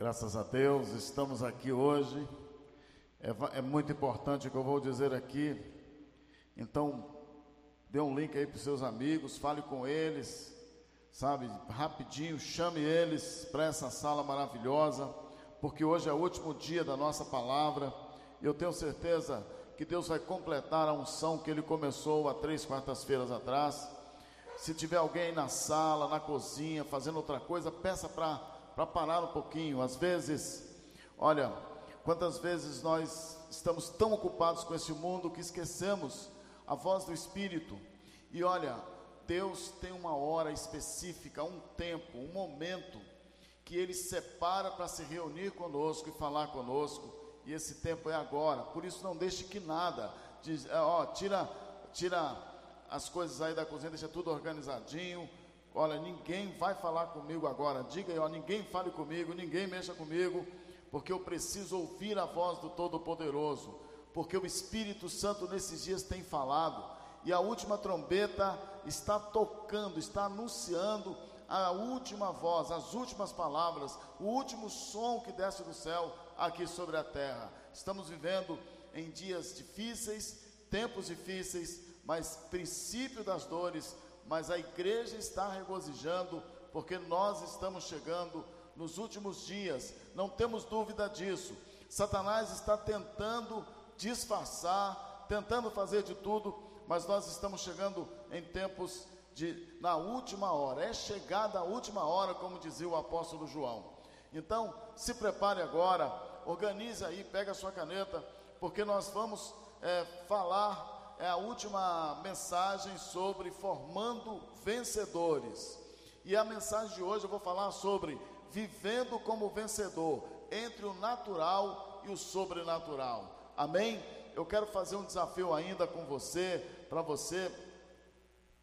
Graças a Deus, estamos aqui hoje. É, é, muito importante o que eu vou dizer aqui. Então, dê um link aí para os seus amigos, fale com eles, sabe, rapidinho, chame eles para essa sala maravilhosa, porque hoje é o último dia da nossa palavra. E eu tenho certeza que Deus vai completar a unção que Ele começou há três quartas-feiras atrás. Se tiver alguém na sala, na cozinha, fazendo outra coisa, peça para para parar um pouquinho. Às vezes, olha, quantas vezes nós estamos tão ocupados com esse mundo que esquecemos a voz do Espírito. E olha, Deus tem uma hora específica, um tempo, um momento que Ele separa para se reunir conosco e falar conosco. E esse tempo é agora. Por isso não deixe que nada, diz, ó, tira, tira as coisas aí da cozinha, deixa tudo organizadinho Olha, ninguém vai falar comigo agora. Diga aí, ó, ninguém fale comigo, ninguém mexa comigo, porque eu preciso ouvir a voz do Todo-Poderoso, porque o Espírito Santo nesses dias tem falado, e a última trombeta está tocando, está anunciando a última voz, as últimas palavras, o último som que desce do céu aqui sobre a terra. Estamos vivendo em dias difíceis, tempos difíceis, mas princípio das dores mas a igreja está regozijando, porque nós estamos chegando nos últimos dias, não temos dúvida disso. Satanás está tentando disfarçar, tentando fazer de tudo, mas nós estamos chegando em tempos de na última hora, é chegada a última hora, como dizia o apóstolo João. Então, se prepare agora, organize aí, pega a sua caneta, porque nós vamos é, falar é a última mensagem sobre formando vencedores. E a mensagem de hoje eu vou falar sobre vivendo como vencedor entre o natural e o sobrenatural. Amém? Eu quero fazer um desafio ainda com você, para você,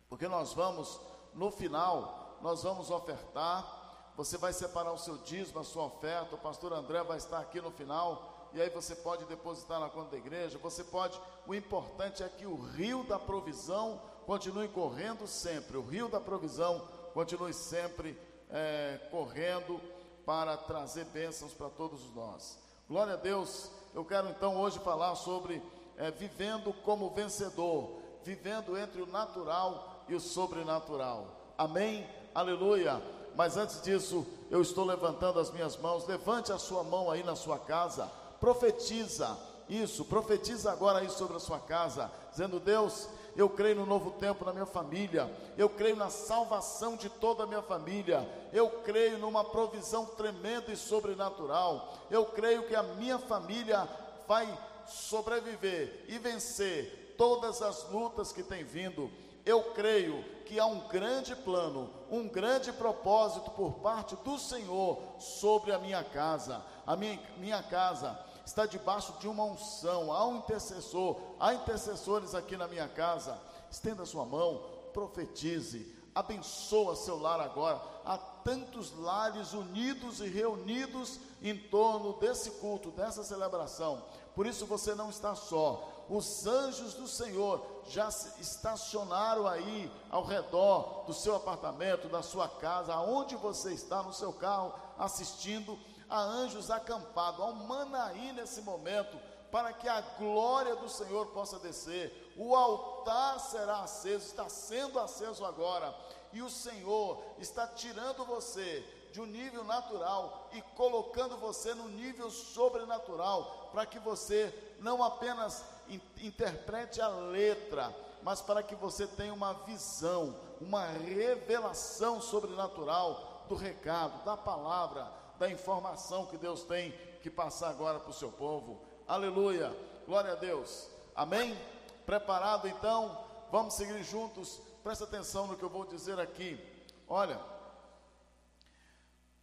porque nós vamos no final, nós vamos ofertar. Você vai separar o seu dízimo, a sua oferta. O pastor André vai estar aqui no final e aí você pode depositar na conta da igreja, você pode, o importante é que o rio da provisão continue correndo sempre, o rio da provisão continue sempre é, correndo para trazer bênçãos para todos nós. Glória a Deus, eu quero então hoje falar sobre é, vivendo como vencedor, vivendo entre o natural e o sobrenatural. Amém? Aleluia. Mas antes disso, eu estou levantando as minhas mãos. Levante a sua mão aí na sua casa profetiza isso, profetiza agora aí sobre a sua casa, dizendo: Deus, eu creio no novo tempo na minha família, eu creio na salvação de toda a minha família, eu creio numa provisão tremenda e sobrenatural, eu creio que a minha família vai sobreviver e vencer todas as lutas que tem vindo. Eu creio que há um grande plano, um grande propósito por parte do Senhor sobre a minha casa. A minha, minha casa está debaixo de uma unção, há um intercessor, há intercessores aqui na minha casa. Estenda sua mão, profetize, abençoa seu lar agora. Há tantos lares unidos e reunidos em torno desse culto, dessa celebração. Por isso você não está só. Os anjos do Senhor já estacionaram aí ao redor do seu apartamento, da sua casa, aonde você está no seu carro assistindo há anjos acampados, há um Manaí nesse momento, para que a glória do Senhor possa descer. O altar será aceso, está sendo aceso agora, e o Senhor está tirando você de um nível natural e colocando você no nível sobrenatural, para que você não apenas in interprete a letra, mas para que você tenha uma visão, uma revelação sobrenatural do recado, da palavra, da informação que Deus tem que passar agora para o seu povo. Aleluia, glória a Deus. Amém? Preparado então? Vamos seguir juntos. Presta atenção no que eu vou dizer aqui. Olha,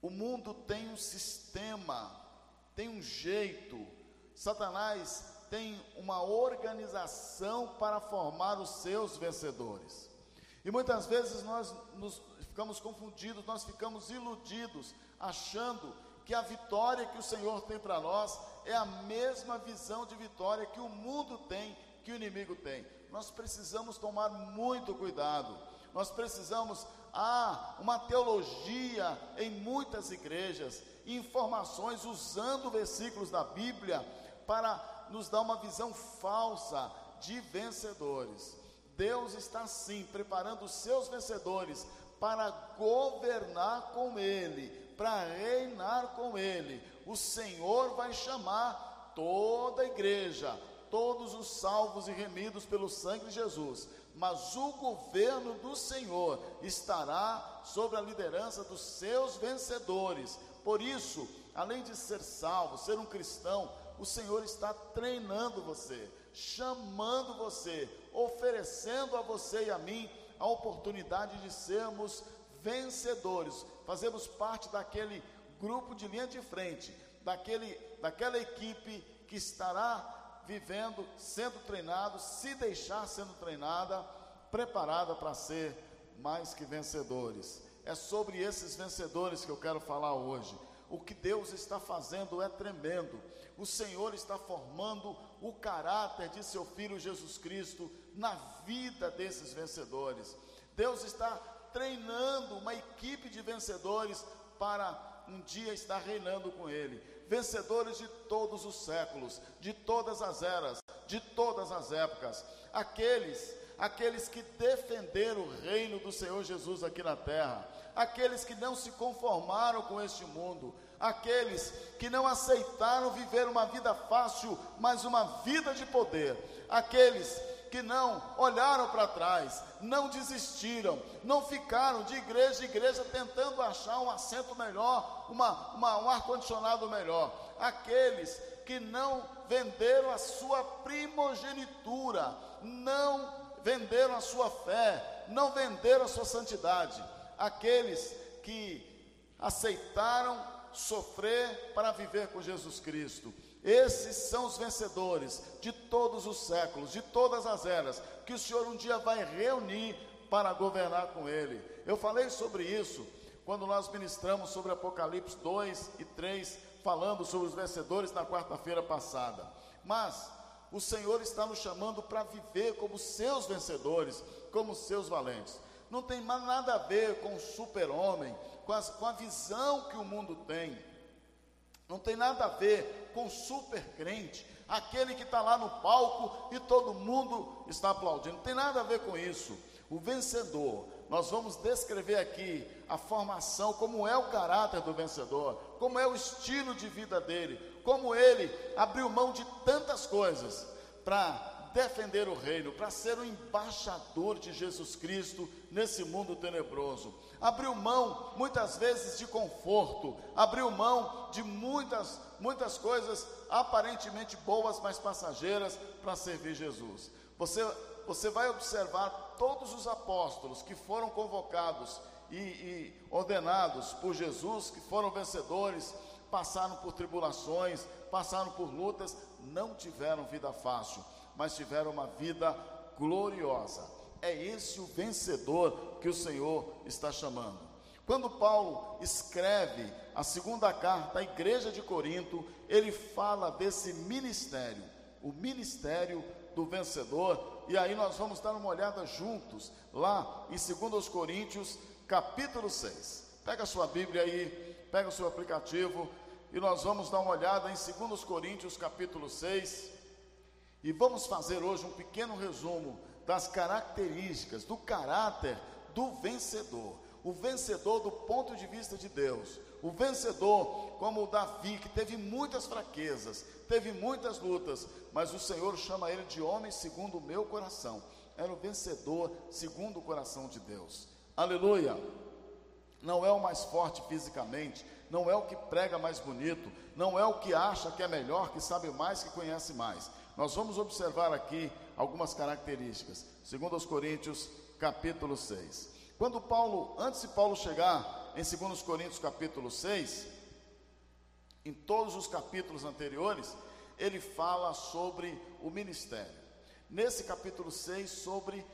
o mundo tem um sistema, tem um jeito. Satanás tem uma organização para formar os seus vencedores. E muitas vezes nós nos ficamos confundidos, nós ficamos iludidos, achando que a vitória que o Senhor tem para nós é a mesma visão de vitória que o mundo tem, que o inimigo tem. Nós precisamos tomar muito cuidado, nós precisamos há uma teologia em muitas igrejas, informações usando versículos da Bíblia para nos dar uma visão falsa de vencedores. Deus está sim preparando os seus vencedores para governar com Ele, para reinar com Ele. O Senhor vai chamar toda a igreja, todos os salvos e remidos pelo sangue de Jesus. Mas o governo do Senhor estará sobre a liderança dos seus vencedores. Por isso, além de ser salvo, ser um cristão, o Senhor está treinando você, chamando você, oferecendo a você e a mim a oportunidade de sermos vencedores, fazemos parte daquele grupo de linha de frente, daquele, daquela equipe que estará vivendo, sendo treinado, se deixar sendo treinada, preparada para ser mais que vencedores. É sobre esses vencedores que eu quero falar hoje. O que Deus está fazendo é tremendo. O Senhor está formando o caráter de seu filho Jesus Cristo na vida desses vencedores. Deus está treinando uma equipe de vencedores para um dia estar reinando com Ele. Vencedores de todos os séculos, de todas as eras, de todas as épocas. Aqueles, aqueles que defenderam o reino do Senhor Jesus aqui na terra. Aqueles que não se conformaram com este mundo. Aqueles que não aceitaram viver uma vida fácil, mas uma vida de poder. Aqueles que não olharam para trás, não desistiram, não ficaram de igreja em igreja tentando achar um assento melhor, uma, uma um ar-condicionado melhor. Aqueles que não venderam a sua primogenitura, não venderam a sua fé, não venderam a sua santidade. Aqueles que aceitaram sofrer para viver com Jesus Cristo. Esses são os vencedores de todos os séculos, de todas as eras, que o Senhor um dia vai reunir para governar com Ele. Eu falei sobre isso quando nós ministramos sobre Apocalipse 2 e 3, falando sobre os vencedores na quarta-feira passada. Mas o Senhor está nos chamando para viver como seus vencedores, como seus valentes. Não tem nada a ver com o super-homem, com, com a visão que o mundo tem não tem nada a ver com super crente, aquele que está lá no palco e todo mundo está aplaudindo. Não tem nada a ver com isso. O vencedor, nós vamos descrever aqui a formação, como é o caráter do vencedor, como é o estilo de vida dele, como ele abriu mão de tantas coisas para defender o reino, para ser o embaixador de Jesus Cristo nesse mundo tenebroso. Abriu mão muitas vezes de conforto, abriu mão de muitas, muitas coisas aparentemente boas, mas passageiras para servir Jesus. Você, você vai observar todos os apóstolos que foram convocados e, e ordenados por Jesus, que foram vencedores, passaram por tribulações, passaram por lutas, não tiveram vida fácil mas tiveram uma vida gloriosa. É esse o vencedor que o Senhor está chamando. Quando Paulo escreve a segunda carta à igreja de Corinto, ele fala desse ministério, o ministério do vencedor, e aí nós vamos dar uma olhada juntos lá em 2 Coríntios, capítulo 6. Pega a sua Bíblia aí, pega o seu aplicativo e nós vamos dar uma olhada em 2 Coríntios, capítulo 6. E vamos fazer hoje um pequeno resumo das características, do caráter do vencedor. O vencedor do ponto de vista de Deus. O vencedor, como o Davi, que teve muitas fraquezas, teve muitas lutas, mas o Senhor chama ele de homem segundo o meu coração. Era o vencedor segundo o coração de Deus. Aleluia! Não é o mais forte fisicamente, não é o que prega mais bonito, não é o que acha que é melhor, que sabe mais, que conhece mais nós vamos observar aqui algumas características. Segundo os Coríntios, capítulo 6. Quando Paulo, antes de Paulo chegar em 2 Coríntios capítulo 6, em todos os capítulos anteriores, ele fala sobre o ministério. Nesse capítulo 6, sobre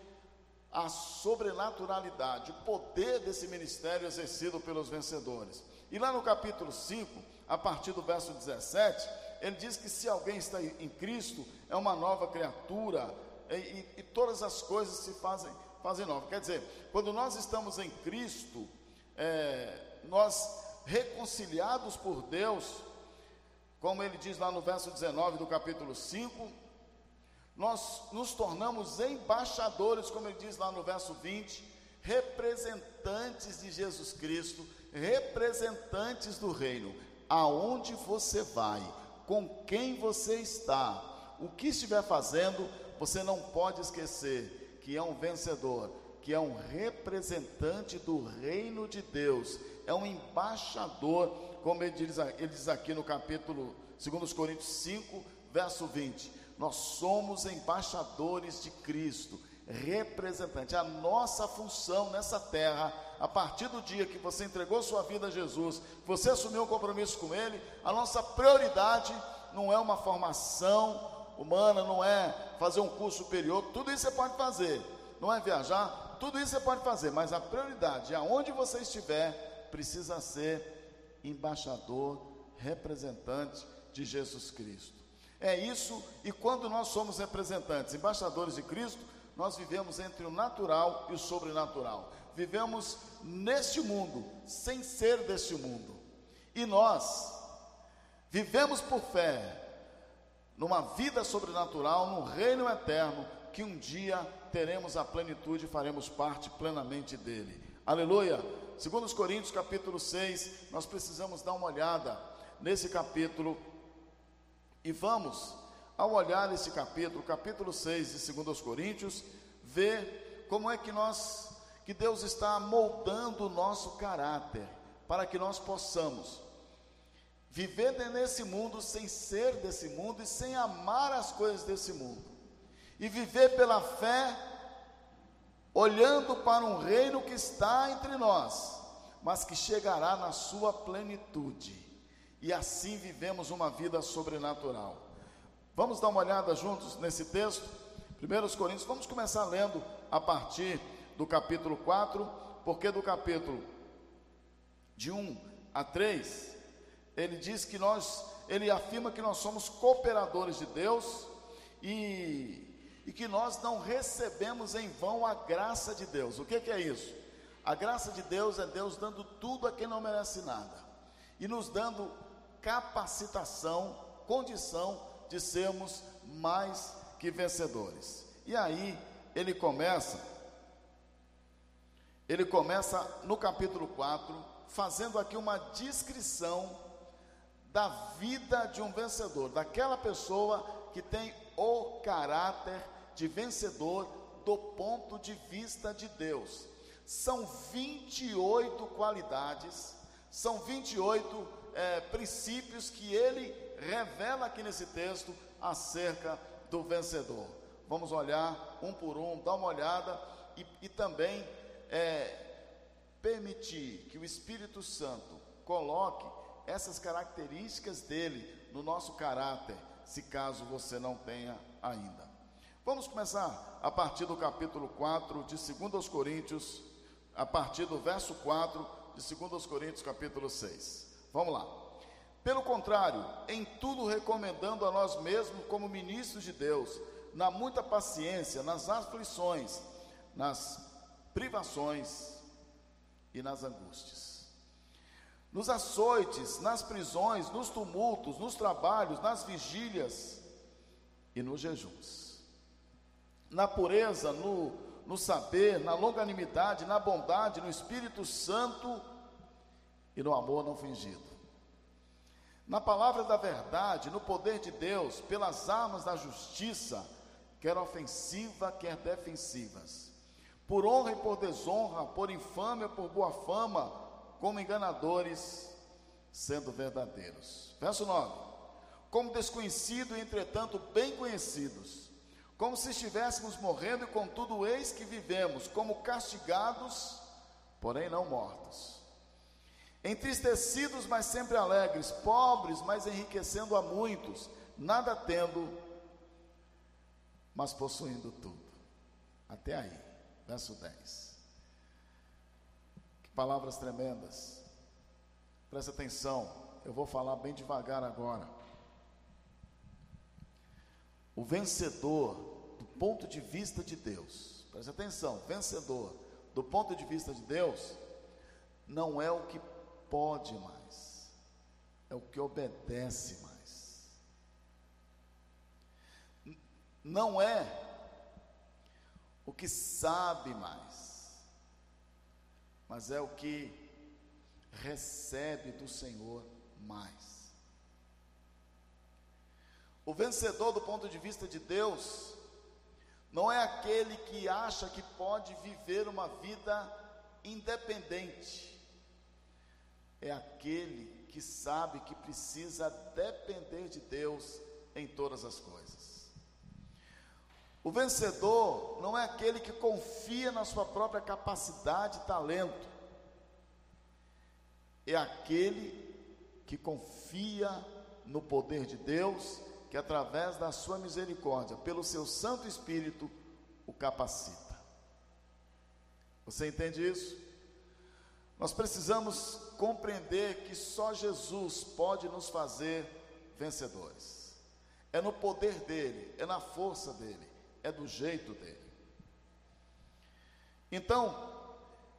a sobrenaturalidade, o poder desse ministério exercido pelos vencedores. E lá no capítulo 5, a partir do verso 17, ele diz que se alguém está em Cristo, é uma nova criatura, e, e, e todas as coisas se fazem, fazem nova. Quer dizer, quando nós estamos em Cristo, é, nós reconciliados por Deus, como ele diz lá no verso 19 do capítulo 5, nós nos tornamos embaixadores, como ele diz lá no verso 20, representantes de Jesus Cristo, representantes do reino. Aonde você vai, com quem você está, o que estiver fazendo, você não pode esquecer que é um vencedor, que é um representante do reino de Deus, é um embaixador, como ele diz, ele diz aqui no capítulo 2 Coríntios 5, verso 20. Nós somos embaixadores de Cristo, representante. A nossa função nessa terra, a partir do dia que você entregou sua vida a Jesus, você assumiu um compromisso com Ele, a nossa prioridade não é uma formação humana, não é fazer um curso superior, tudo isso você pode fazer, não é viajar, tudo isso você pode fazer, mas a prioridade, aonde você estiver, precisa ser embaixador, representante de Jesus Cristo. É isso, e quando nós somos representantes, embaixadores de Cristo, nós vivemos entre o natural e o sobrenatural. Vivemos neste mundo, sem ser deste mundo. E nós vivemos por fé, numa vida sobrenatural, num reino eterno, que um dia teremos a plenitude e faremos parte plenamente dele. Aleluia! Segundo os Coríntios, capítulo 6, nós precisamos dar uma olhada nesse capítulo e vamos, ao olhar esse capítulo, capítulo 6 de 2 Coríntios, ver como é que nós, que Deus está moldando o nosso caráter, para que nós possamos Viver nesse mundo sem ser desse mundo e sem amar as coisas desse mundo. E viver pela fé, olhando para um reino que está entre nós, mas que chegará na sua plenitude. E assim vivemos uma vida sobrenatural. Vamos dar uma olhada juntos nesse texto? 1 Coríntios, vamos começar lendo a partir do capítulo 4, porque do capítulo de 1 a 3 ele diz que nós, ele afirma que nós somos cooperadores de Deus e, e que nós não recebemos em vão a graça de Deus. O que, que é isso? A graça de Deus é Deus dando tudo a quem não merece nada e nos dando capacitação, condição de sermos mais que vencedores. E aí ele começa, ele começa no capítulo 4, fazendo aqui uma descrição da vida de um vencedor, daquela pessoa que tem o caráter de vencedor do ponto de vista de Deus. São 28 qualidades, são 28 é, princípios que ele revela aqui nesse texto acerca do vencedor. Vamos olhar um por um, dar uma olhada e, e também é, permitir que o Espírito Santo coloque essas características dele no nosso caráter, se caso você não tenha ainda. Vamos começar a partir do capítulo 4 de 2 Coríntios, a partir do verso 4 de 2 Coríntios, capítulo 6. Vamos lá. Pelo contrário, em tudo recomendando a nós mesmos como ministros de Deus, na muita paciência, nas aflições, nas privações e nas angústias nos açoites, nas prisões, nos tumultos, nos trabalhos, nas vigílias e nos jejuns. Na pureza, no, no saber, na longanimidade, na bondade, no Espírito Santo e no amor não fingido. Na palavra da verdade, no poder de Deus, pelas armas da justiça, quer ofensiva, quer defensivas. Por honra e por desonra, por infâmia, por boa fama, como enganadores, sendo verdadeiros. Verso 9: Como desconhecidos, entretanto bem conhecidos, como se estivéssemos morrendo, e contudo eis que vivemos, como castigados, porém não mortos. Entristecidos, mas sempre alegres, pobres, mas enriquecendo a muitos, nada tendo, mas possuindo tudo. Até aí, verso 10. Palavras tremendas. Presta atenção, eu vou falar bem devagar agora. O vencedor, do ponto de vista de Deus, Preste atenção, vencedor, do ponto de vista de Deus, não é o que pode mais, é o que obedece mais. Não é o que sabe mais, mas é o que recebe do Senhor mais. O vencedor, do ponto de vista de Deus, não é aquele que acha que pode viver uma vida independente, é aquele que sabe que precisa depender de Deus em todas as coisas. O vencedor não é aquele que confia na sua própria capacidade e talento, é aquele que confia no poder de Deus que através da sua misericórdia, pelo seu Santo Espírito, o capacita. Você entende isso? Nós precisamos compreender que só Jesus pode nos fazer vencedores. É no poder dele, é na força dele, é do jeito dele. Então,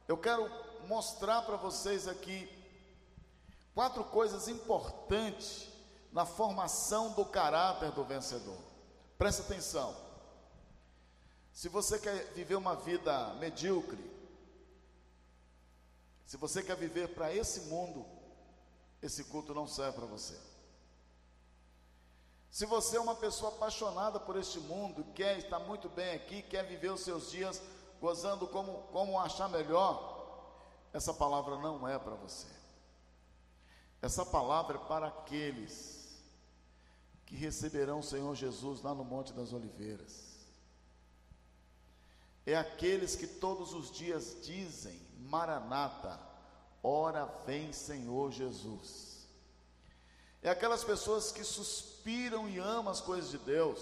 eu quero mostrar para vocês aqui quatro coisas importantes na formação do caráter do vencedor. Preste atenção. Se você quer viver uma vida medíocre, se você quer viver para esse mundo, esse culto não serve para você. Se você é uma pessoa apaixonada por este mundo, quer estar muito bem aqui, quer viver os seus dias gozando como, como achar melhor, essa palavra não é para você. Essa palavra é para aqueles que receberão o Senhor Jesus lá no Monte das Oliveiras. É aqueles que todos os dias dizem: Maranata, ora vem Senhor Jesus. É aquelas pessoas que suspiram e amam as coisas de Deus,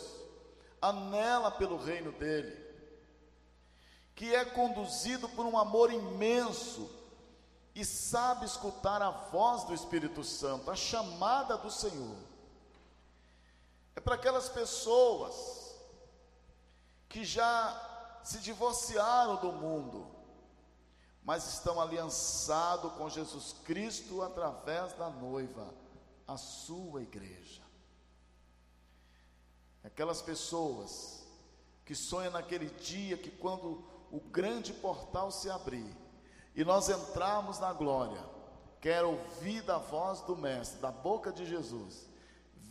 anela pelo reino dele, que é conduzido por um amor imenso e sabe escutar a voz do Espírito Santo, a chamada do Senhor é para aquelas pessoas que já se divorciaram do mundo, mas estão aliançados com Jesus Cristo através da noiva, a sua igreja. Aquelas pessoas que sonham naquele dia que quando o grande portal se abrir e nós entrarmos na glória, quer ouvir da voz do Mestre, da boca de Jesus,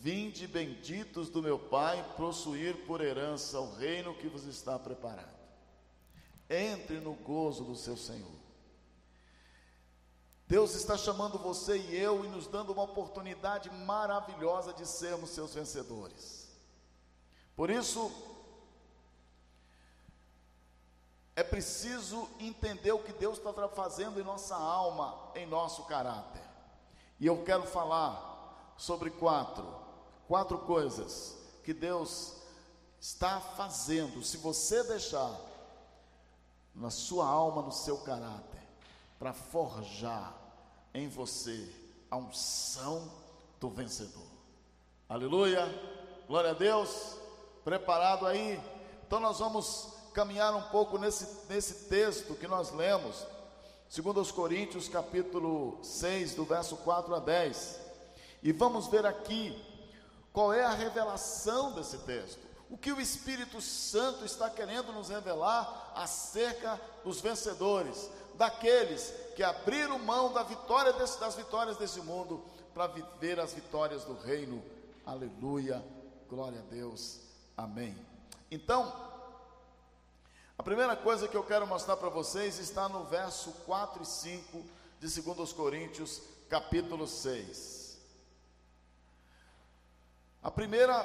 Vinde benditos do meu Pai, possuir por herança o reino que vos está preparado. Entre no gozo do seu Senhor. Deus está chamando você e eu e nos dando uma oportunidade maravilhosa de sermos seus vencedores. Por isso, é preciso entender o que Deus está fazendo em nossa alma, em nosso caráter. E eu quero falar sobre quatro quatro coisas que Deus está fazendo, se você deixar na sua alma, no seu caráter, para forjar em você a unção do vencedor. Aleluia, glória a Deus. Preparado aí? Então nós vamos caminhar um pouco nesse, nesse texto que nós lemos, segundo os Coríntios, capítulo 6, do verso 4 a 10. E vamos ver aqui qual é a revelação desse texto? O que o Espírito Santo está querendo nos revelar acerca dos vencedores, daqueles que abriram mão da vitória desse, das vitórias desse mundo para viver as vitórias do reino. Aleluia, glória a Deus, amém. Então, a primeira coisa que eu quero mostrar para vocês está no verso 4 e 5 de 2 Coríntios, capítulo 6. A primeira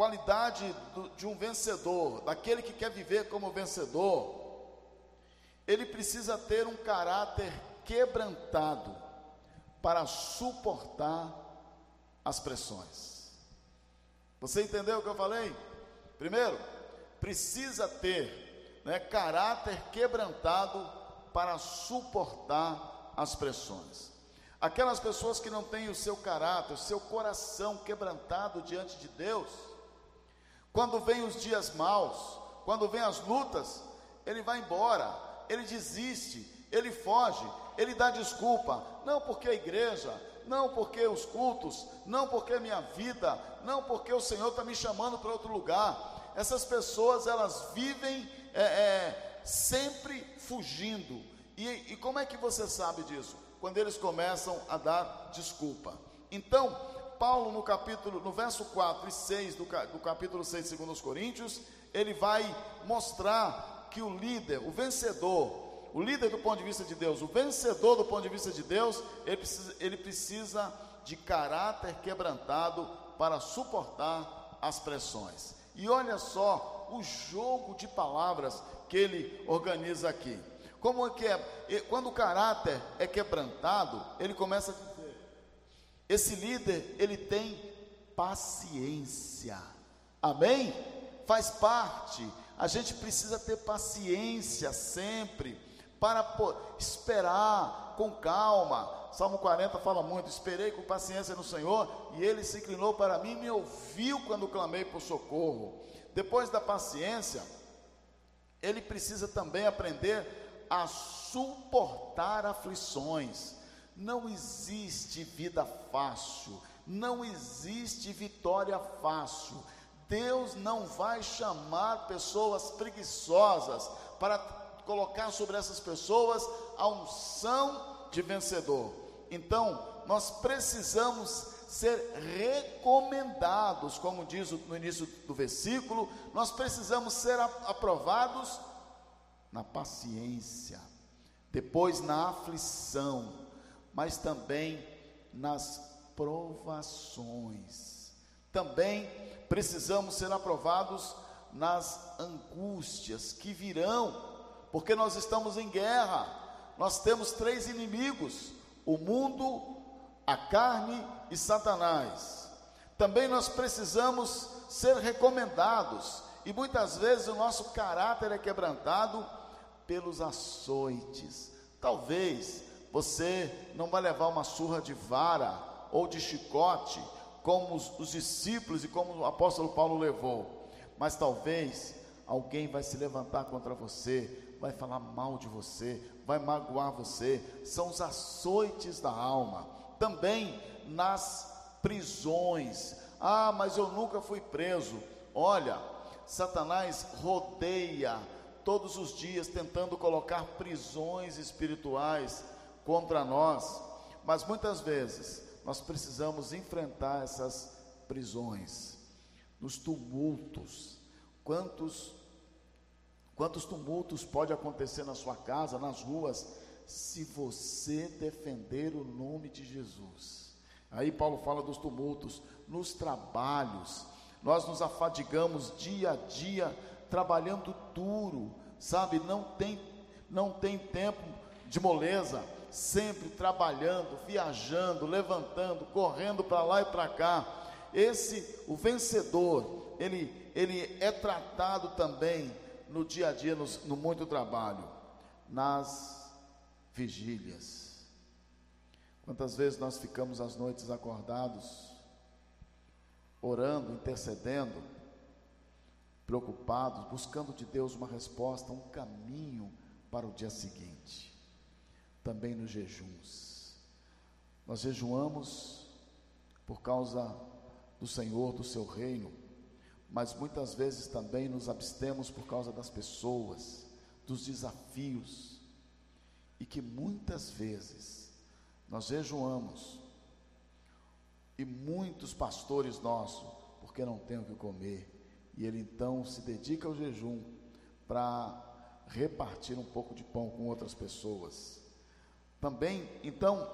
qualidade de um vencedor, daquele que quer viver como vencedor, ele precisa ter um caráter quebrantado para suportar as pressões. Você entendeu o que eu falei? Primeiro, precisa ter né, caráter quebrantado para suportar as pressões. Aquelas pessoas que não têm o seu caráter, o seu coração quebrantado diante de Deus, quando vêm os dias maus, quando vêm as lutas, ele vai embora, ele desiste, ele foge, ele dá desculpa, não porque a igreja, não porque os cultos, não porque a minha vida, não porque o Senhor está me chamando para outro lugar. Essas pessoas elas vivem é, é, sempre fugindo. E, e como é que você sabe disso? Quando eles começam a dar desculpa. Então, Paulo no capítulo, no verso 4 e 6 do, do capítulo 6 de 2 Coríntios, ele vai mostrar que o líder, o vencedor, o líder do ponto de vista de Deus, o vencedor do ponto de vista de Deus, ele precisa, ele precisa de caráter quebrantado para suportar as pressões. E olha só o jogo de palavras que ele organiza aqui. Como é que é? Quando o caráter é quebrantado, ele começa a esse líder, ele tem paciência. Amém? Faz parte. A gente precisa ter paciência sempre para esperar com calma. Salmo 40 fala muito: Esperei com paciência no Senhor, e ele se inclinou para mim e me ouviu quando clamei por socorro. Depois da paciência, ele precisa também aprender a suportar aflições. Não existe vida fácil, não existe vitória fácil. Deus não vai chamar pessoas preguiçosas para colocar sobre essas pessoas a unção de vencedor. Então, nós precisamos ser recomendados, como diz no início do versículo, nós precisamos ser aprovados na paciência, depois na aflição, mas também nas provações. Também precisamos ser aprovados nas angústias que virão porque nós estamos em guerra. Nós temos três inimigos: o mundo, a carne e Satanás. Também nós precisamos ser recomendados, e muitas vezes o nosso caráter é quebrantado pelos açoites. Talvez você não vai levar uma surra de vara ou de chicote, como os, os discípulos e como o apóstolo Paulo levou, mas talvez alguém vai se levantar contra você, vai falar mal de você, vai magoar você. São os açoites da alma. Também nas prisões. Ah, mas eu nunca fui preso. Olha, Satanás rodeia todos os dias tentando colocar prisões espirituais contra nós, mas muitas vezes nós precisamos enfrentar essas prisões nos tumultos. Quantos Quantos tumultos pode acontecer na sua casa, nas ruas, se você defender o nome de Jesus? Aí Paulo fala dos tumultos nos trabalhos. Nós nos afadigamos dia a dia trabalhando duro, sabe? Não tem não tem tempo de moleza, sempre trabalhando, viajando, levantando, correndo para lá e para cá. Esse o vencedor, ele ele é tratado também no dia a dia, no, no muito trabalho, nas vigílias. Quantas vezes nós ficamos as noites acordados, orando, intercedendo, preocupados, buscando de Deus uma resposta, um caminho para o dia seguinte. Também nos jejuns. Nós jejuamos por causa do Senhor, do seu reino, mas muitas vezes também nos abstemos por causa das pessoas, dos desafios, e que muitas vezes nós jejuamos, e muitos pastores nossos, porque não têm o que comer, e ele então se dedica ao jejum para repartir um pouco de pão com outras pessoas. Também, então,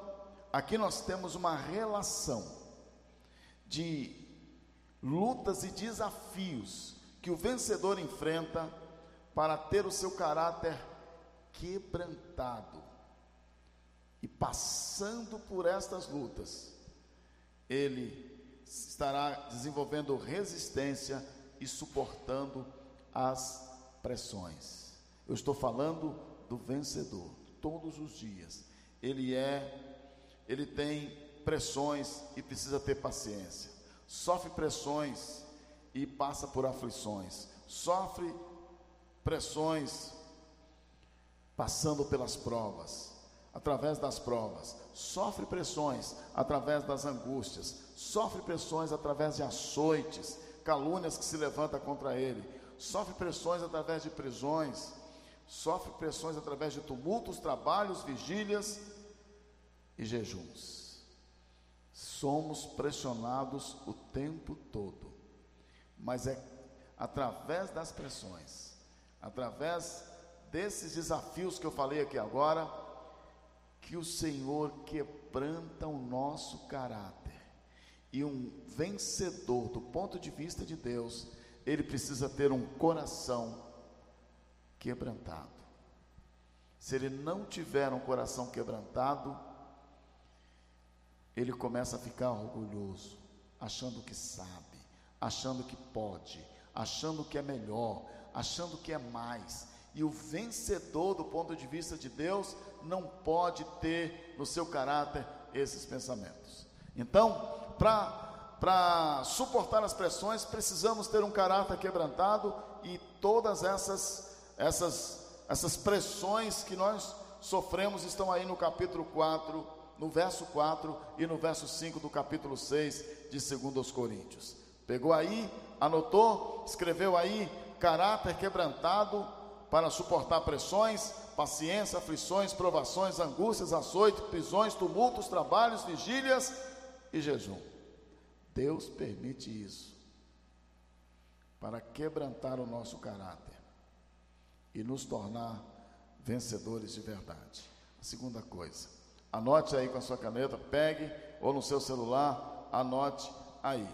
aqui nós temos uma relação de lutas e desafios que o vencedor enfrenta para ter o seu caráter quebrantado. E passando por estas lutas, ele estará desenvolvendo resistência e suportando as pressões. Eu estou falando do vencedor, todos os dias. Ele é ele tem pressões e precisa ter paciência. Sofre pressões e passa por aflições, sofre pressões passando pelas provas, através das provas, sofre pressões através das angústias, sofre pressões através de açoites, calúnias que se levantam contra ele, sofre pressões através de prisões, sofre pressões através de tumultos, trabalhos, vigílias e jejuns. Somos pressionados o tempo todo, mas é através das pressões, através desses desafios que eu falei aqui agora, que o Senhor quebranta o nosso caráter. E um vencedor, do ponto de vista de Deus, ele precisa ter um coração quebrantado. Se ele não tiver um coração quebrantado, ele começa a ficar orgulhoso, achando que sabe, achando que pode, achando que é melhor, achando que é mais. E o vencedor, do ponto de vista de Deus, não pode ter no seu caráter esses pensamentos. Então, para suportar as pressões, precisamos ter um caráter quebrantado e todas essas, essas, essas pressões que nós sofremos estão aí no capítulo 4, no verso 4 e no verso 5 do capítulo 6 de 2 Coríntios. Pegou aí, anotou, escreveu aí, caráter quebrantado para suportar pressões, paciência, aflições, provações, angústias, açoites, prisões, tumultos, trabalhos, vigílias e jejum. Deus permite isso para quebrantar o nosso caráter e nos tornar vencedores de verdade. A segunda coisa, anote aí com a sua caneta, pegue ou no seu celular, anote aí.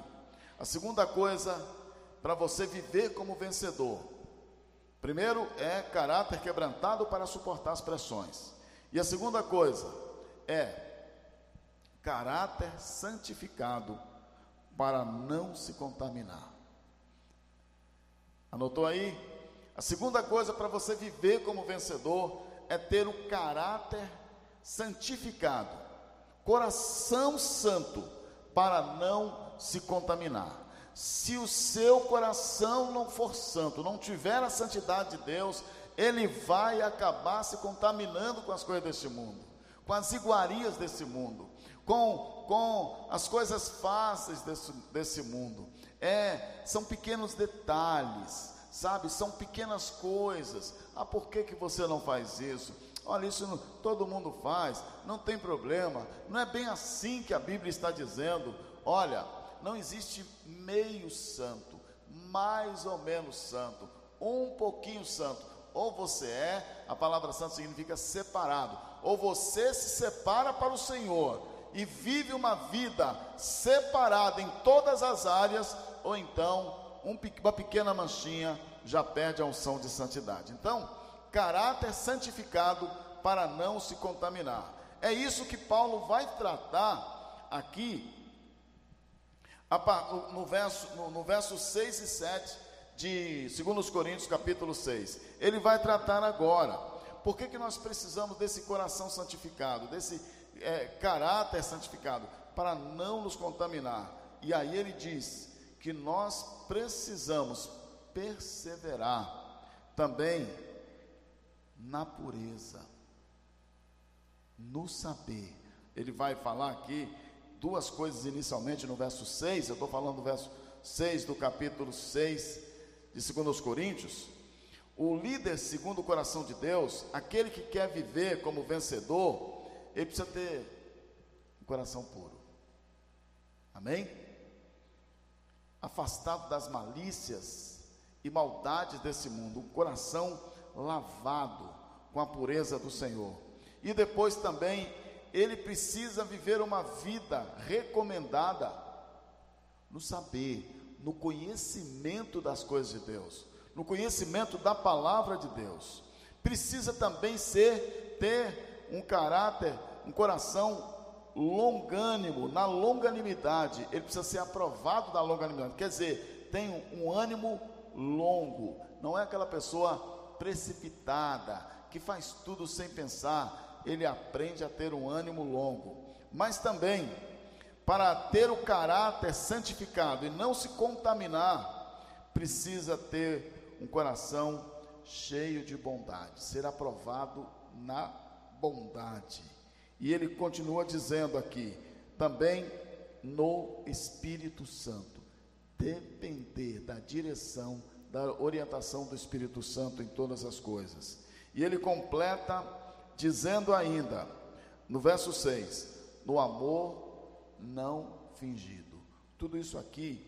A segunda coisa, para você viver como vencedor, Primeiro é caráter quebrantado para suportar as pressões. E a segunda coisa é caráter santificado para não se contaminar. Anotou aí? A segunda coisa para você viver como vencedor é ter o caráter santificado, coração santo, para não se contaminar. Se o seu coração não for santo, não tiver a santidade de Deus, ele vai acabar se contaminando com as coisas deste mundo, com as iguarias desse mundo, com, com as coisas fáceis desse, desse mundo. É, são pequenos detalhes, sabe? São pequenas coisas. Ah, por que, que você não faz isso? Olha, isso não, todo mundo faz, não tem problema. Não é bem assim que a Bíblia está dizendo. Olha, não existe meio santo, mais ou menos santo, um pouquinho santo. Ou você é, a palavra santo significa separado, ou você se separa para o Senhor e vive uma vida separada em todas as áreas, ou então um, uma pequena manchinha já perde a unção de santidade. Então, caráter santificado para não se contaminar. É isso que Paulo vai tratar aqui no verso, no, no verso 6 e 7 de 2 Coríntios capítulo 6. Ele vai tratar agora. Por que, que nós precisamos desse coração santificado, desse é, caráter santificado? Para não nos contaminar. E aí ele diz que nós precisamos perseverar também na pureza, no saber. Ele vai falar aqui duas coisas inicialmente no verso 6, eu estou falando do verso 6 do capítulo 6 de 2 Coríntios. O líder, segundo o coração de Deus, aquele que quer viver como vencedor, ele precisa ter um coração puro. Amém? Afastado das malícias e maldades desse mundo, um coração lavado com a pureza do Senhor. E depois também ele precisa viver uma vida recomendada no saber, no conhecimento das coisas de Deus, no conhecimento da palavra de Deus. Precisa também ser ter um caráter, um coração longânimo, na longanimidade. Ele precisa ser aprovado da longanimidade. Quer dizer, tem um, ânimo longo. Não é aquela pessoa precipitada que faz tudo sem pensar ele aprende a ter um ânimo longo. Mas também, para ter o caráter santificado e não se contaminar, precisa ter um coração cheio de bondade, ser aprovado na bondade. E ele continua dizendo aqui, também no Espírito Santo, depender da direção, da orientação do Espírito Santo em todas as coisas. E ele completa dizendo ainda, no verso 6, no amor não fingido. Tudo isso aqui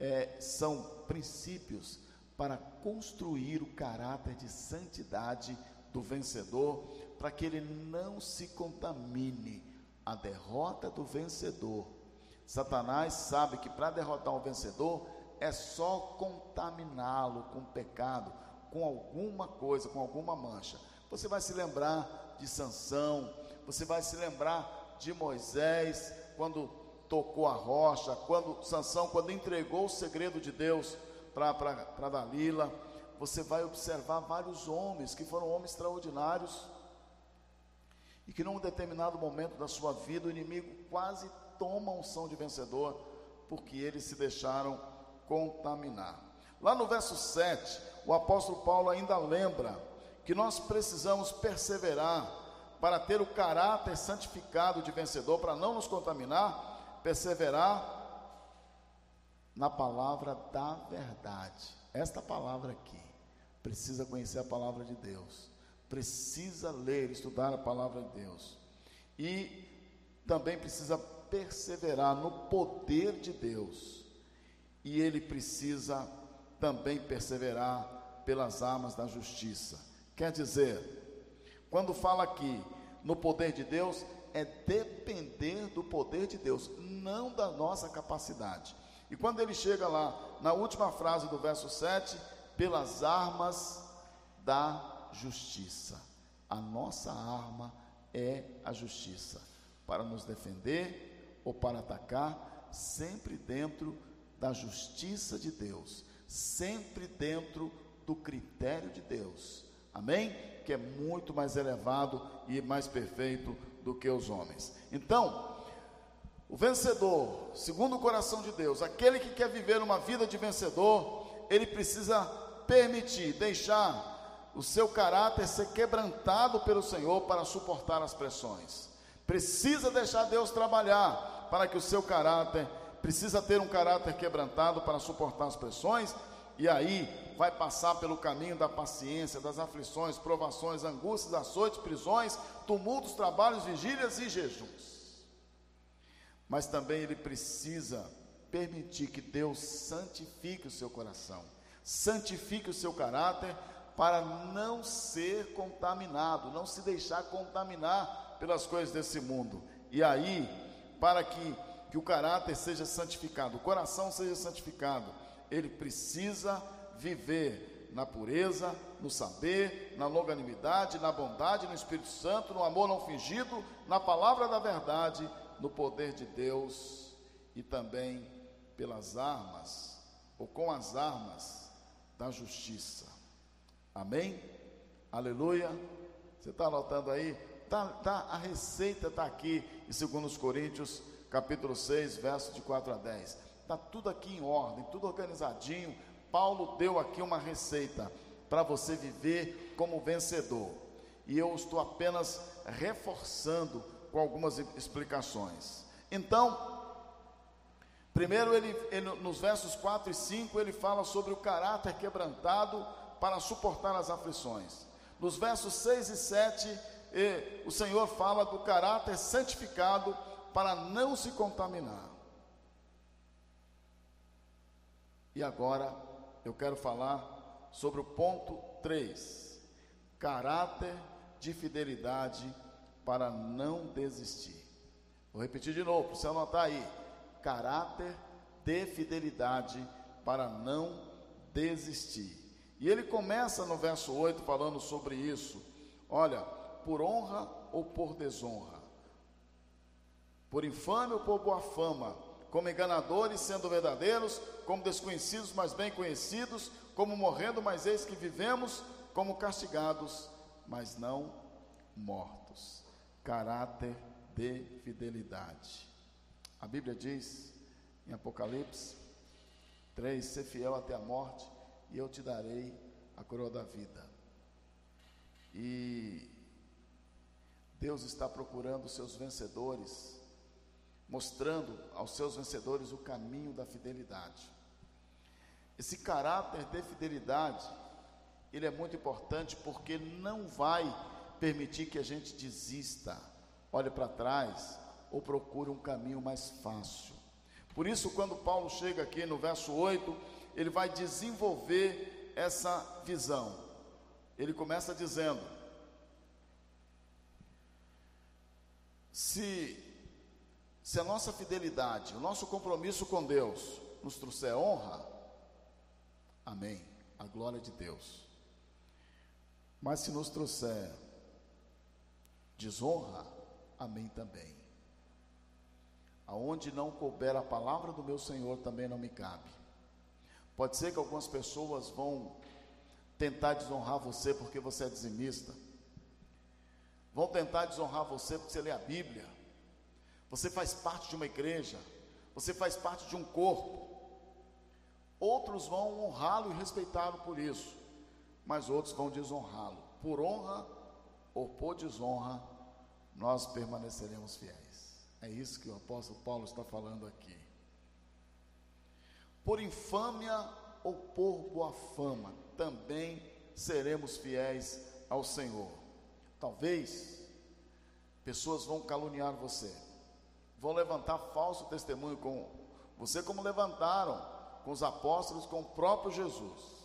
é, são princípios para construir o caráter de santidade do vencedor, para que ele não se contamine. A derrota do vencedor. Satanás sabe que para derrotar o vencedor é só contaminá-lo com pecado, com alguma coisa, com alguma mancha. Você vai se lembrar de Sansão, você vai se lembrar de Moisés, quando tocou a rocha, quando Sansão, quando entregou o segredo de Deus para Dalila, você vai observar vários homens que foram homens extraordinários e que num determinado momento da sua vida o inimigo quase toma unção de vencedor porque eles se deixaram contaminar. Lá no verso 7, o apóstolo Paulo ainda lembra que nós precisamos perseverar para ter o caráter santificado de vencedor, para não nos contaminar, perseverar na palavra da verdade. Esta palavra aqui precisa conhecer a palavra de Deus, precisa ler, estudar a palavra de Deus e também precisa perseverar no poder de Deus. E ele precisa também perseverar pelas armas da justiça. Quer dizer, quando fala aqui no poder de Deus, é depender do poder de Deus, não da nossa capacidade. E quando ele chega lá, na última frase do verso 7, pelas armas da justiça. A nossa arma é a justiça, para nos defender ou para atacar, sempre dentro da justiça de Deus, sempre dentro do critério de Deus. Amém? Que é muito mais elevado e mais perfeito do que os homens. Então, o vencedor, segundo o coração de Deus, aquele que quer viver uma vida de vencedor, ele precisa permitir, deixar o seu caráter ser quebrantado pelo Senhor para suportar as pressões. Precisa deixar Deus trabalhar para que o seu caráter, precisa ter um caráter quebrantado para suportar as pressões, e aí vai passar pelo caminho da paciência, das aflições, provações, angústias, açoites, prisões, tumultos, trabalhos, vigílias e jejuns mas também ele precisa permitir que Deus santifique o seu coração, santifique o seu caráter, para não ser contaminado, não se deixar contaminar pelas coisas desse mundo. E aí, para que, que o caráter seja santificado, o coração seja santificado, ele precisa viver na pureza, no saber, na longanimidade, na bondade, no Espírito Santo, no amor não fingido, na palavra da verdade no poder de Deus e também pelas armas, ou com as armas da justiça. Amém? Aleluia. Você está anotando aí? Tá, tá, a receita está aqui em 2 Coríntios, capítulo 6, verso de 4 a 10. Está tudo aqui em ordem, tudo organizadinho. Paulo deu aqui uma receita para você viver como vencedor. E eu estou apenas reforçando com algumas explicações. Então, primeiro ele, ele, nos versos 4 e 5 ele fala sobre o caráter quebrantado para suportar as aflições. Nos versos 6 e 7, e, o Senhor fala do caráter santificado para não se contaminar. E agora eu quero falar sobre o ponto 3: caráter de fidelidade para não desistir. Vou repetir de novo, para você anotar aí: caráter de fidelidade para não desistir. E ele começa no verso 8 falando sobre isso. Olha, por honra ou por desonra, por infâmia ou por boa fama, como enganadores sendo verdadeiros, como desconhecidos, mas bem conhecidos, como morrendo, mas eis que vivemos, como castigados, mas não mortos caráter de fidelidade. A Bíblia diz em Apocalipse 3: Ser fiel até a morte, e eu te darei a coroa da vida. E Deus está procurando os seus vencedores, mostrando aos seus vencedores o caminho da fidelidade. Esse caráter de fidelidade, ele é muito importante porque não vai permitir que a gente desista, olhe para trás ou procure um caminho mais fácil. Por isso, quando Paulo chega aqui no verso 8, ele vai desenvolver essa visão. Ele começa dizendo: se, se a nossa fidelidade, o nosso compromisso com Deus nos trouxer honra, amém, a glória de Deus. Mas se nos trouxer desonra, amém também. Aonde não couber a palavra do meu Senhor também não me cabe. Pode ser que algumas pessoas vão tentar desonrar você porque você é dizimista. Vão tentar desonrar você porque você lê a Bíblia. Você faz parte de uma igreja. Você faz parte de um corpo. Outros vão honrá-lo e respeitá-lo por isso, mas outros vão desonrá-lo. Por honra ou por desonra, nós permaneceremos fiéis. É isso que o apóstolo Paulo está falando aqui. Por infâmia ou por boa fama, também seremos fiéis ao Senhor. Talvez pessoas vão caluniar você, vão levantar falso testemunho com você, como levantaram com os apóstolos, com o próprio Jesus.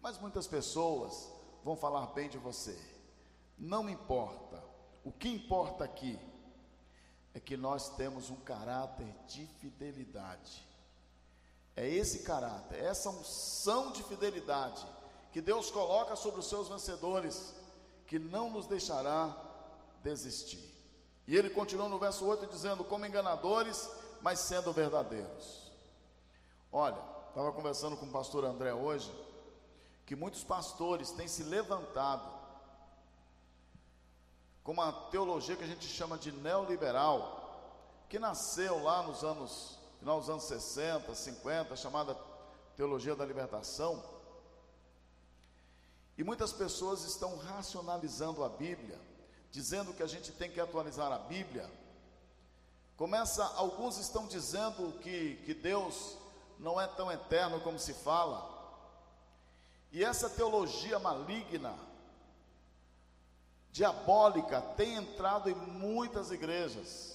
Mas muitas pessoas vão falar bem de você. Não importa. O que importa aqui é que nós temos um caráter de fidelidade. É esse caráter, é essa unção de fidelidade que Deus coloca sobre os seus vencedores, que não nos deixará desistir. E ele continua no verso 8 dizendo: como enganadores, mas sendo verdadeiros. Olha, estava conversando com o pastor André hoje, que muitos pastores têm se levantado com uma teologia que a gente chama de neoliberal, que nasceu lá nos anos, final dos anos 60, 50, chamada teologia da libertação. E muitas pessoas estão racionalizando a Bíblia, dizendo que a gente tem que atualizar a Bíblia. Começa, alguns estão dizendo que, que Deus não é tão eterno como se fala. E essa teologia maligna, diabólica tem entrado em muitas igrejas.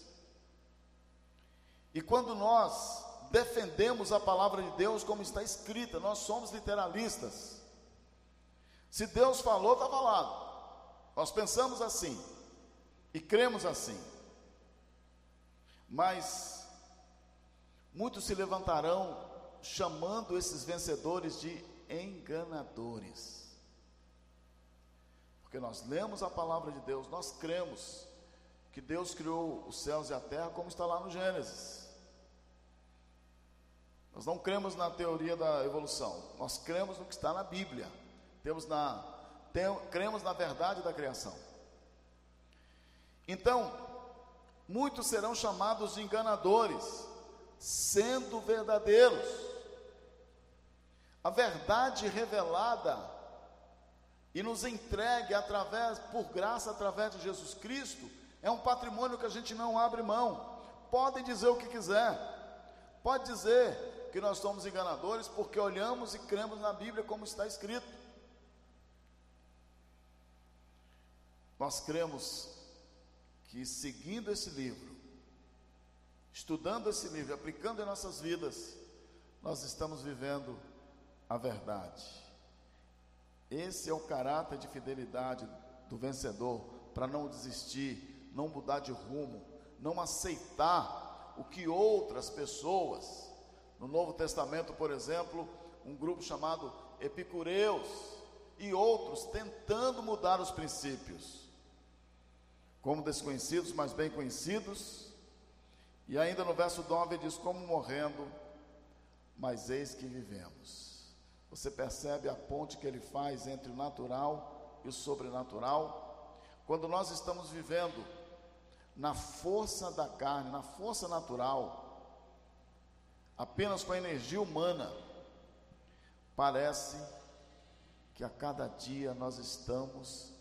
E quando nós defendemos a palavra de Deus como está escrita, nós somos literalistas. Se Deus falou, está falado. Nós pensamos assim e cremos assim. Mas muitos se levantarão chamando esses vencedores de enganadores. Porque nós lemos a palavra de Deus, nós cremos que Deus criou os céus e a terra como está lá no Gênesis. Nós não cremos na teoria da evolução, nós cremos no que está na Bíblia. Temos na, tem, cremos na verdade da criação. Então, muitos serão chamados de enganadores, sendo verdadeiros. A verdade revelada e nos entregue através, por graça, através de Jesus Cristo, é um patrimônio que a gente não abre mão. Podem dizer o que quiser, pode dizer que nós somos enganadores porque olhamos e cremos na Bíblia como está escrito. Nós cremos que seguindo esse livro, estudando esse livro, aplicando em nossas vidas, nós estamos vivendo a verdade. Esse é o caráter de fidelidade do vencedor, para não desistir, não mudar de rumo, não aceitar o que outras pessoas, no Novo Testamento, por exemplo, um grupo chamado Epicureus e outros tentando mudar os princípios, como desconhecidos, mas bem conhecidos. E ainda no verso 9 diz: Como morrendo, mas eis que vivemos. Você percebe a ponte que ele faz entre o natural e o sobrenatural? Quando nós estamos vivendo na força da carne, na força natural, apenas com a energia humana, parece que a cada dia nós estamos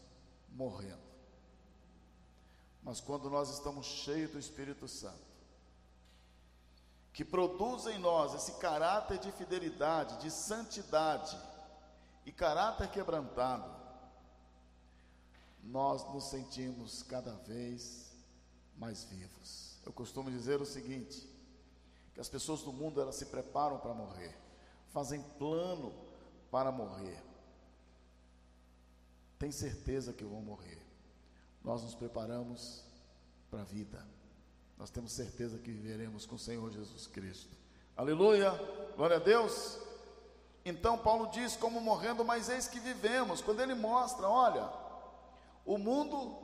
morrendo. Mas quando nós estamos cheios do Espírito Santo, que produz em nós esse caráter de fidelidade, de santidade e caráter quebrantado, nós nos sentimos cada vez mais vivos. Eu costumo dizer o seguinte: que as pessoas do mundo elas se preparam para morrer, fazem plano para morrer, tem certeza que vão morrer. Nós nos preparamos para a vida. Nós temos certeza que viveremos com o Senhor Jesus Cristo. Aleluia! Glória a Deus! Então Paulo diz como morrendo, mas eis que vivemos. Quando ele mostra, olha, o mundo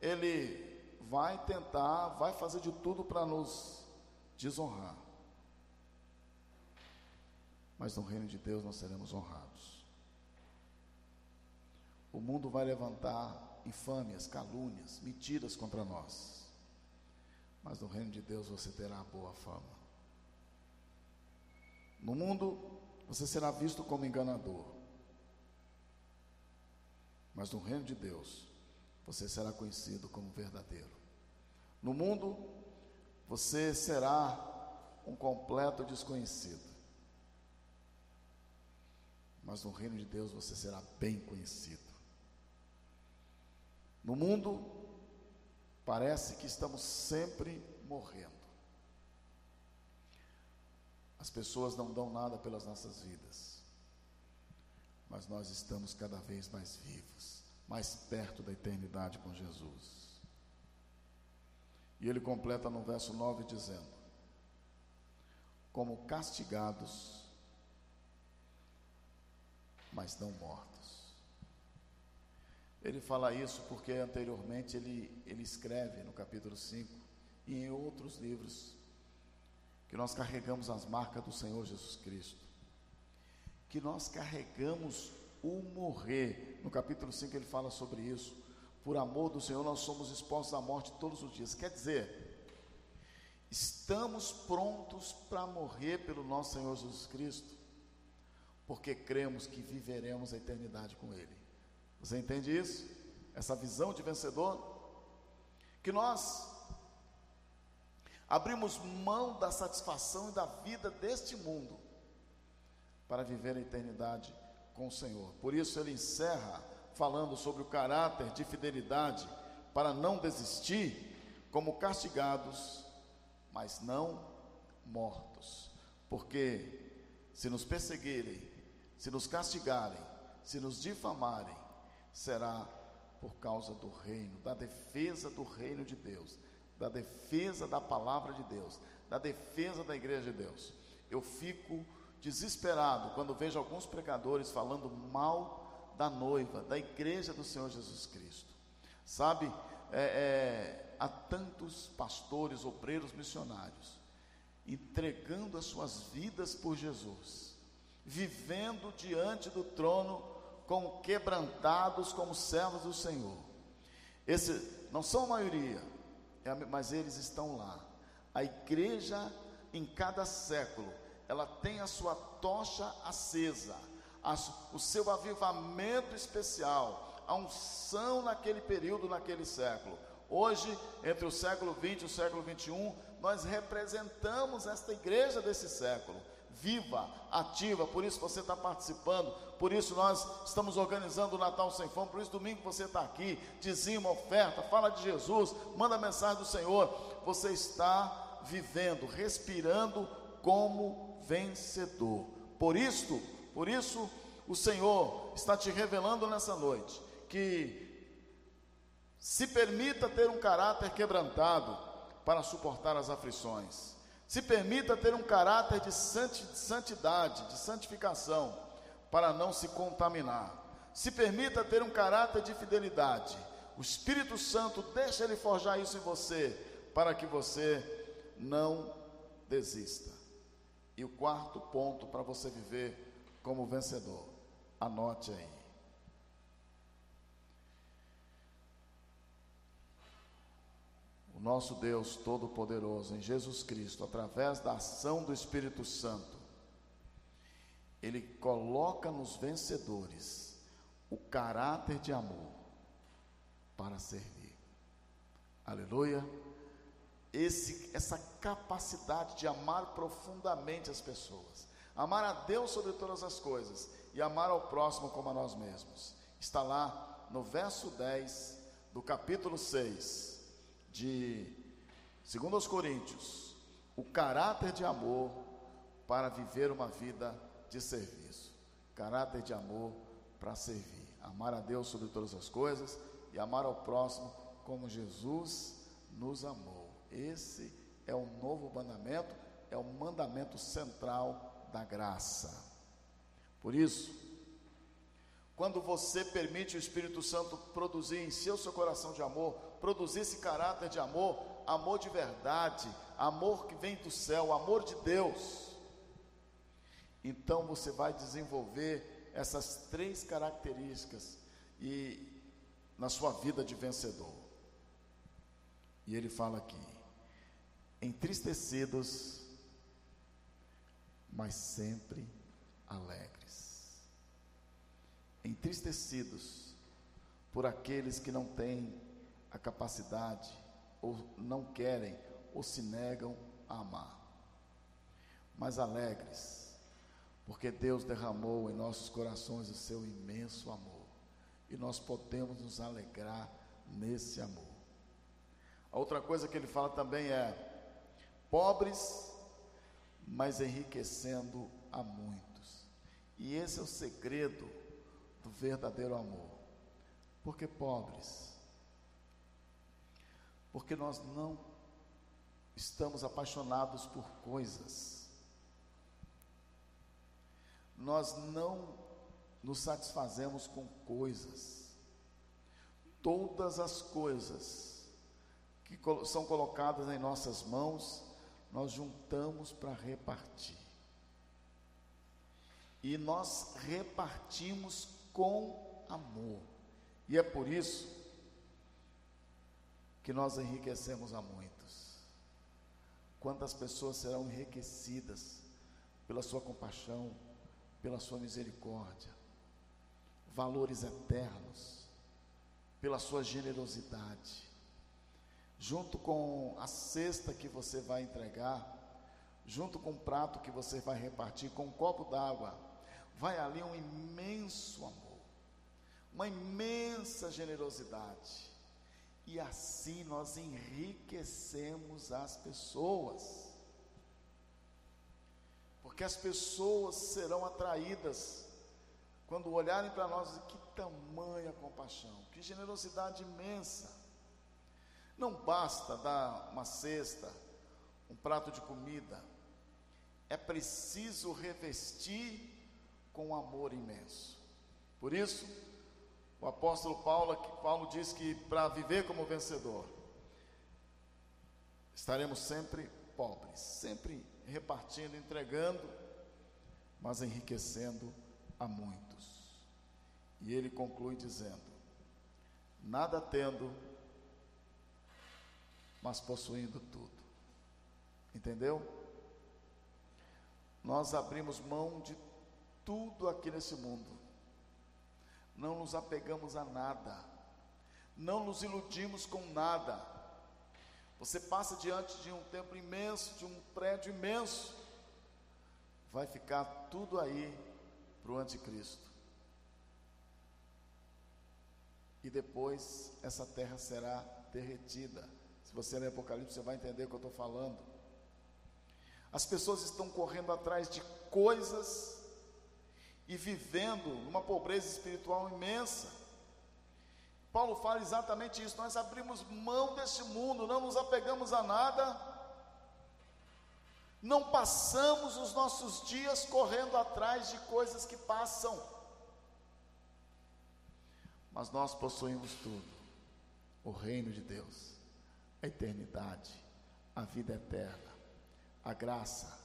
ele vai tentar, vai fazer de tudo para nos desonrar. Mas no reino de Deus nós seremos honrados. O mundo vai levantar infâmias, calúnias, mentiras contra nós. Mas no reino de Deus você terá boa fama. No mundo você será visto como enganador. Mas no reino de Deus você será conhecido como verdadeiro. No mundo você será um completo desconhecido. Mas no reino de Deus você será bem conhecido. No mundo, parece que estamos sempre morrendo. As pessoas não dão nada pelas nossas vidas, mas nós estamos cada vez mais vivos, mais perto da eternidade com Jesus. E ele completa no verso 9 dizendo: Como castigados, mas não mortos. Ele fala isso porque anteriormente ele, ele escreve no capítulo 5 e em outros livros que nós carregamos as marcas do Senhor Jesus Cristo, que nós carregamos o morrer. No capítulo 5 ele fala sobre isso por amor do Senhor, nós somos expostos à morte todos os dias. Quer dizer, estamos prontos para morrer pelo nosso Senhor Jesus Cristo, porque cremos que viveremos a eternidade com Ele. Você entende isso? Essa visão de vencedor? Que nós abrimos mão da satisfação e da vida deste mundo para viver a eternidade com o Senhor. Por isso ele encerra falando sobre o caráter de fidelidade para não desistir, como castigados, mas não mortos. Porque se nos perseguirem, se nos castigarem, se nos difamarem, será por causa do reino, da defesa do reino de Deus, da defesa da palavra de Deus, da defesa da igreja de Deus. Eu fico desesperado quando vejo alguns pregadores falando mal da noiva, da igreja do Senhor Jesus Cristo. Sabe, é, é, há tantos pastores, obreiros, missionários entregando as suas vidas por Jesus, vivendo diante do trono como quebrantados como servos do Senhor. Esse não são a maioria, é mas eles estão lá. A igreja em cada século, ela tem a sua tocha acesa o seu avivamento especial, a unção naquele período, naquele século. Hoje, entre o século 20 e o século 21, nós representamos esta igreja desse século, viva, ativa, por isso você está participando, por isso nós estamos organizando o Natal Sem Fome, por isso domingo você está aqui, dizima, oferta, fala de Jesus, manda mensagem do Senhor, você está vivendo, respirando como vencedor. Por isso, por isso, o Senhor está te revelando nessa noite que se permita ter um caráter quebrantado para suportar as aflições. Se permita ter um caráter de santidade, de santificação, para não se contaminar. Se permita ter um caráter de fidelidade. O Espírito Santo deixa ele forjar isso em você, para que você não desista. E o quarto ponto para você viver como vencedor. Anote aí. O nosso Deus Todo-Poderoso, em Jesus Cristo, através da ação do Espírito Santo, Ele coloca nos vencedores o caráter de amor para servir. Aleluia. Esse, essa capacidade de amar profundamente as pessoas, amar a Deus sobre todas as coisas e amar ao próximo como a nós mesmos. Está lá no verso 10 do capítulo 6 de 2 Coríntios, o caráter de amor para viver uma vida de serviço. Caráter de amor para servir. Amar a Deus sobre todas as coisas e amar ao próximo como Jesus nos amou. Esse é o novo mandamento, é o mandamento central da graça. Por isso, quando você permite o Espírito Santo produzir em seu seu coração de amor, produzir esse caráter de amor, amor de verdade, amor que vem do céu, amor de Deus, então você vai desenvolver essas três características e na sua vida de vencedor. E ele fala aqui: entristecidos, mas sempre alegres. Entristecidos por aqueles que não têm a capacidade, ou não querem, ou se negam a amar, mas alegres, porque Deus derramou em nossos corações o seu imenso amor, e nós podemos nos alegrar nesse amor. A outra coisa que ele fala também é: pobres, mas enriquecendo a muitos. E esse é o segredo do verdadeiro amor. Porque pobres? Porque nós não estamos apaixonados por coisas. Nós não nos satisfazemos com coisas. Todas as coisas que são colocadas em nossas mãos, nós juntamos para repartir. E nós repartimos com amor. E é por isso que nós enriquecemos a muitos. Quantas pessoas serão enriquecidas pela sua compaixão, pela sua misericórdia, valores eternos, pela sua generosidade junto com a cesta que você vai entregar, junto com o prato que você vai repartir, com um copo d'água, vai ali um imenso amor, uma imensa generosidade. E assim nós enriquecemos as pessoas. Porque as pessoas serão atraídas quando olharem para nós, que tamanha compaixão, que generosidade imensa. Não basta dar uma cesta, um prato de comida, é preciso revestir com amor imenso. Por isso, o apóstolo Paulo, Paulo diz que para viver como vencedor, estaremos sempre pobres, sempre repartindo, entregando, mas enriquecendo a muitos. E ele conclui dizendo: nada tendo, mas possuindo tudo. Entendeu? Nós abrimos mão de tudo aqui nesse mundo. Não nos apegamos a nada. Não nos iludimos com nada. Você passa diante de um templo imenso, de um prédio imenso. Vai ficar tudo aí para o anticristo. E depois essa terra será derretida se você ler Apocalipse, você vai entender o que eu estou falando. As pessoas estão correndo atrás de coisas e vivendo numa pobreza espiritual imensa. Paulo fala exatamente isso. Nós abrimos mão desse mundo, não nos apegamos a nada, não passamos os nossos dias correndo atrás de coisas que passam, mas nós possuímos tudo o reino de Deus a eternidade, a vida eterna, a graça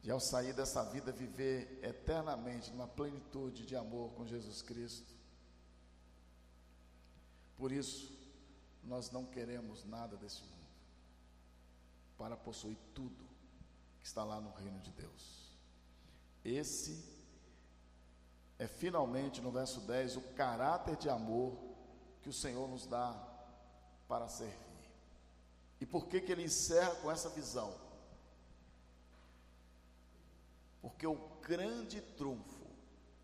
de ao sair dessa vida viver eternamente numa plenitude de amor com Jesus Cristo. Por isso, nós não queremos nada desse mundo para possuir tudo que está lá no reino de Deus. Esse é finalmente no verso 10 o caráter de amor que o Senhor nos dá para servir. E por que que ele encerra com essa visão? Porque o grande trunfo,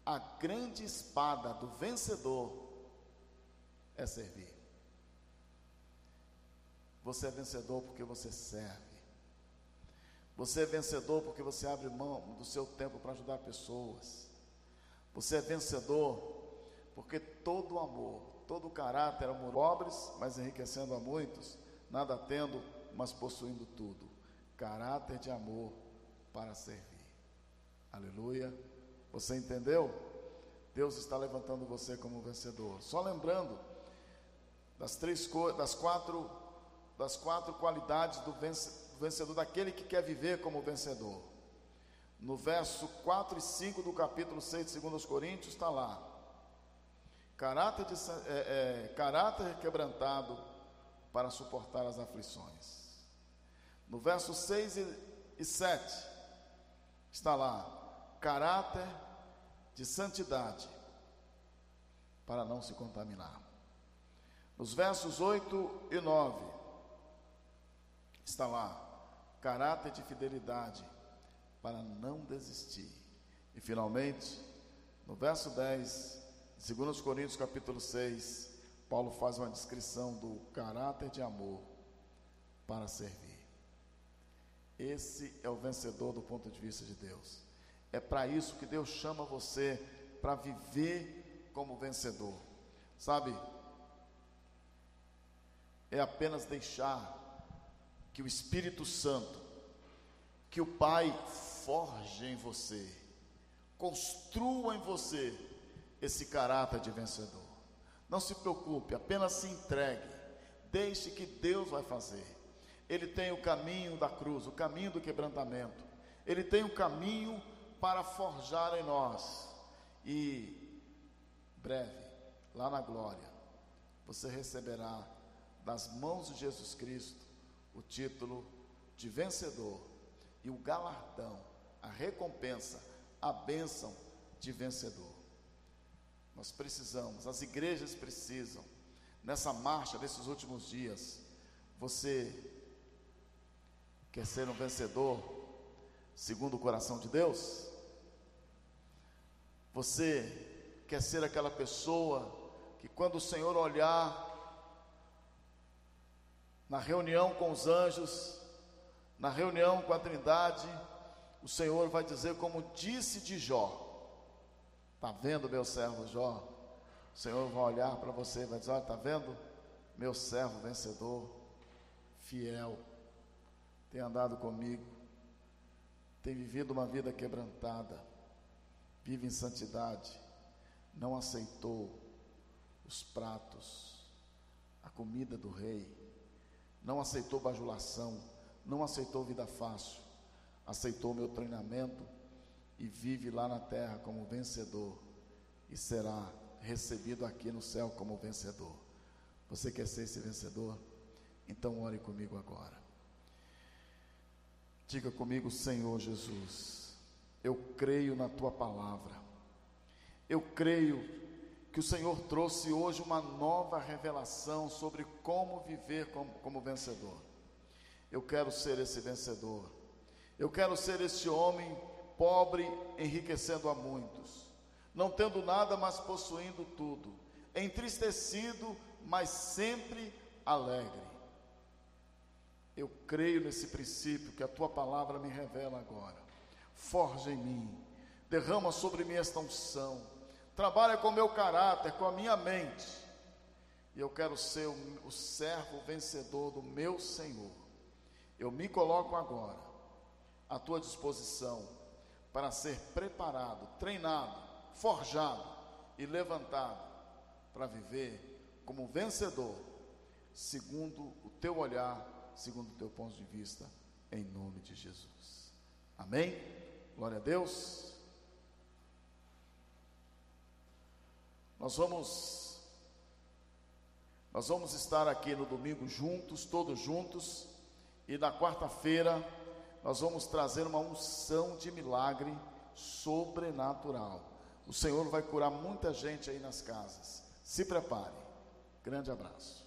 a grande espada do vencedor é servir. Você é vencedor porque você serve. Você é vencedor porque você abre mão do seu tempo para ajudar pessoas. Você é vencedor porque todo amor, todo o caráter, amor pobres, mas enriquecendo a muitos, nada tendo, mas possuindo tudo. Caráter de amor para servir. Aleluia. Você entendeu? Deus está levantando você como vencedor. Só lembrando das três das quatro das quatro qualidades do vencedor, daquele que quer viver como vencedor. No verso 4 e 5 do capítulo 6 de 2 Coríntios está lá. Caráter, de, é, é, caráter quebrantado para suportar as aflições. No verso 6 e, e 7 está lá. Caráter de santidade para não se contaminar. Nos versos 8 e 9 está lá, caráter de fidelidade para não desistir. E finalmente, no verso 10, 2 Coríntios capítulo 6, Paulo faz uma descrição do caráter de amor para servir. Esse é o vencedor do ponto de vista de Deus. É para isso que Deus chama você para viver como vencedor. Sabe? É apenas deixar que o Espírito Santo, que o Pai forge em você, construa em você esse caráter de vencedor. Não se preocupe, apenas se entregue, deixe que Deus vai fazer. Ele tem o caminho da cruz, o caminho do quebrantamento, ele tem o caminho para forjar em nós. E breve, lá na glória, você receberá das mãos de Jesus Cristo o título de vencedor e o galardão, a recompensa, a bênção de vencedor. Nós precisamos, as igrejas precisam, nessa marcha desses últimos dias, você quer ser um vencedor segundo o coração de Deus? Você quer ser aquela pessoa que quando o Senhor olhar na reunião com os anjos, na reunião com a Trindade, o Senhor vai dizer como disse de Jó. Está vendo meu servo Jó? O Senhor vai olhar para você e vai dizer: Olha, está vendo? Meu servo vencedor, fiel, tem andado comigo, tem vivido uma vida quebrantada, vive em santidade, não aceitou os pratos, a comida do rei não aceitou bajulação, não aceitou vida fácil, aceitou meu treinamento e vive lá na terra como vencedor e será recebido aqui no céu como vencedor. Você quer ser esse vencedor? Então ore comigo agora. Diga comigo, Senhor Jesus, eu creio na tua palavra. Eu creio que o Senhor trouxe hoje uma nova revelação sobre como viver como, como, vencedor. Eu quero ser esse vencedor. Eu quero ser esse homem pobre, enriquecendo a muitos, não tendo nada, mas possuindo tudo, entristecido, mas sempre alegre. Eu creio nesse princípio que a tua palavra me revela agora. Forja em mim, derrama sobre mim esta unção trabalha com o meu caráter, com a minha mente. E eu quero ser o, o servo vencedor do meu Senhor. Eu me coloco agora à tua disposição para ser preparado, treinado, forjado e levantado para viver como vencedor, segundo o teu olhar, segundo o teu ponto de vista, em nome de Jesus. Amém? Glória a Deus. Nós vamos nós vamos estar aqui no domingo juntos, todos juntos, e na quarta-feira nós vamos trazer uma unção de milagre sobrenatural. O Senhor vai curar muita gente aí nas casas. Se prepare. Grande abraço.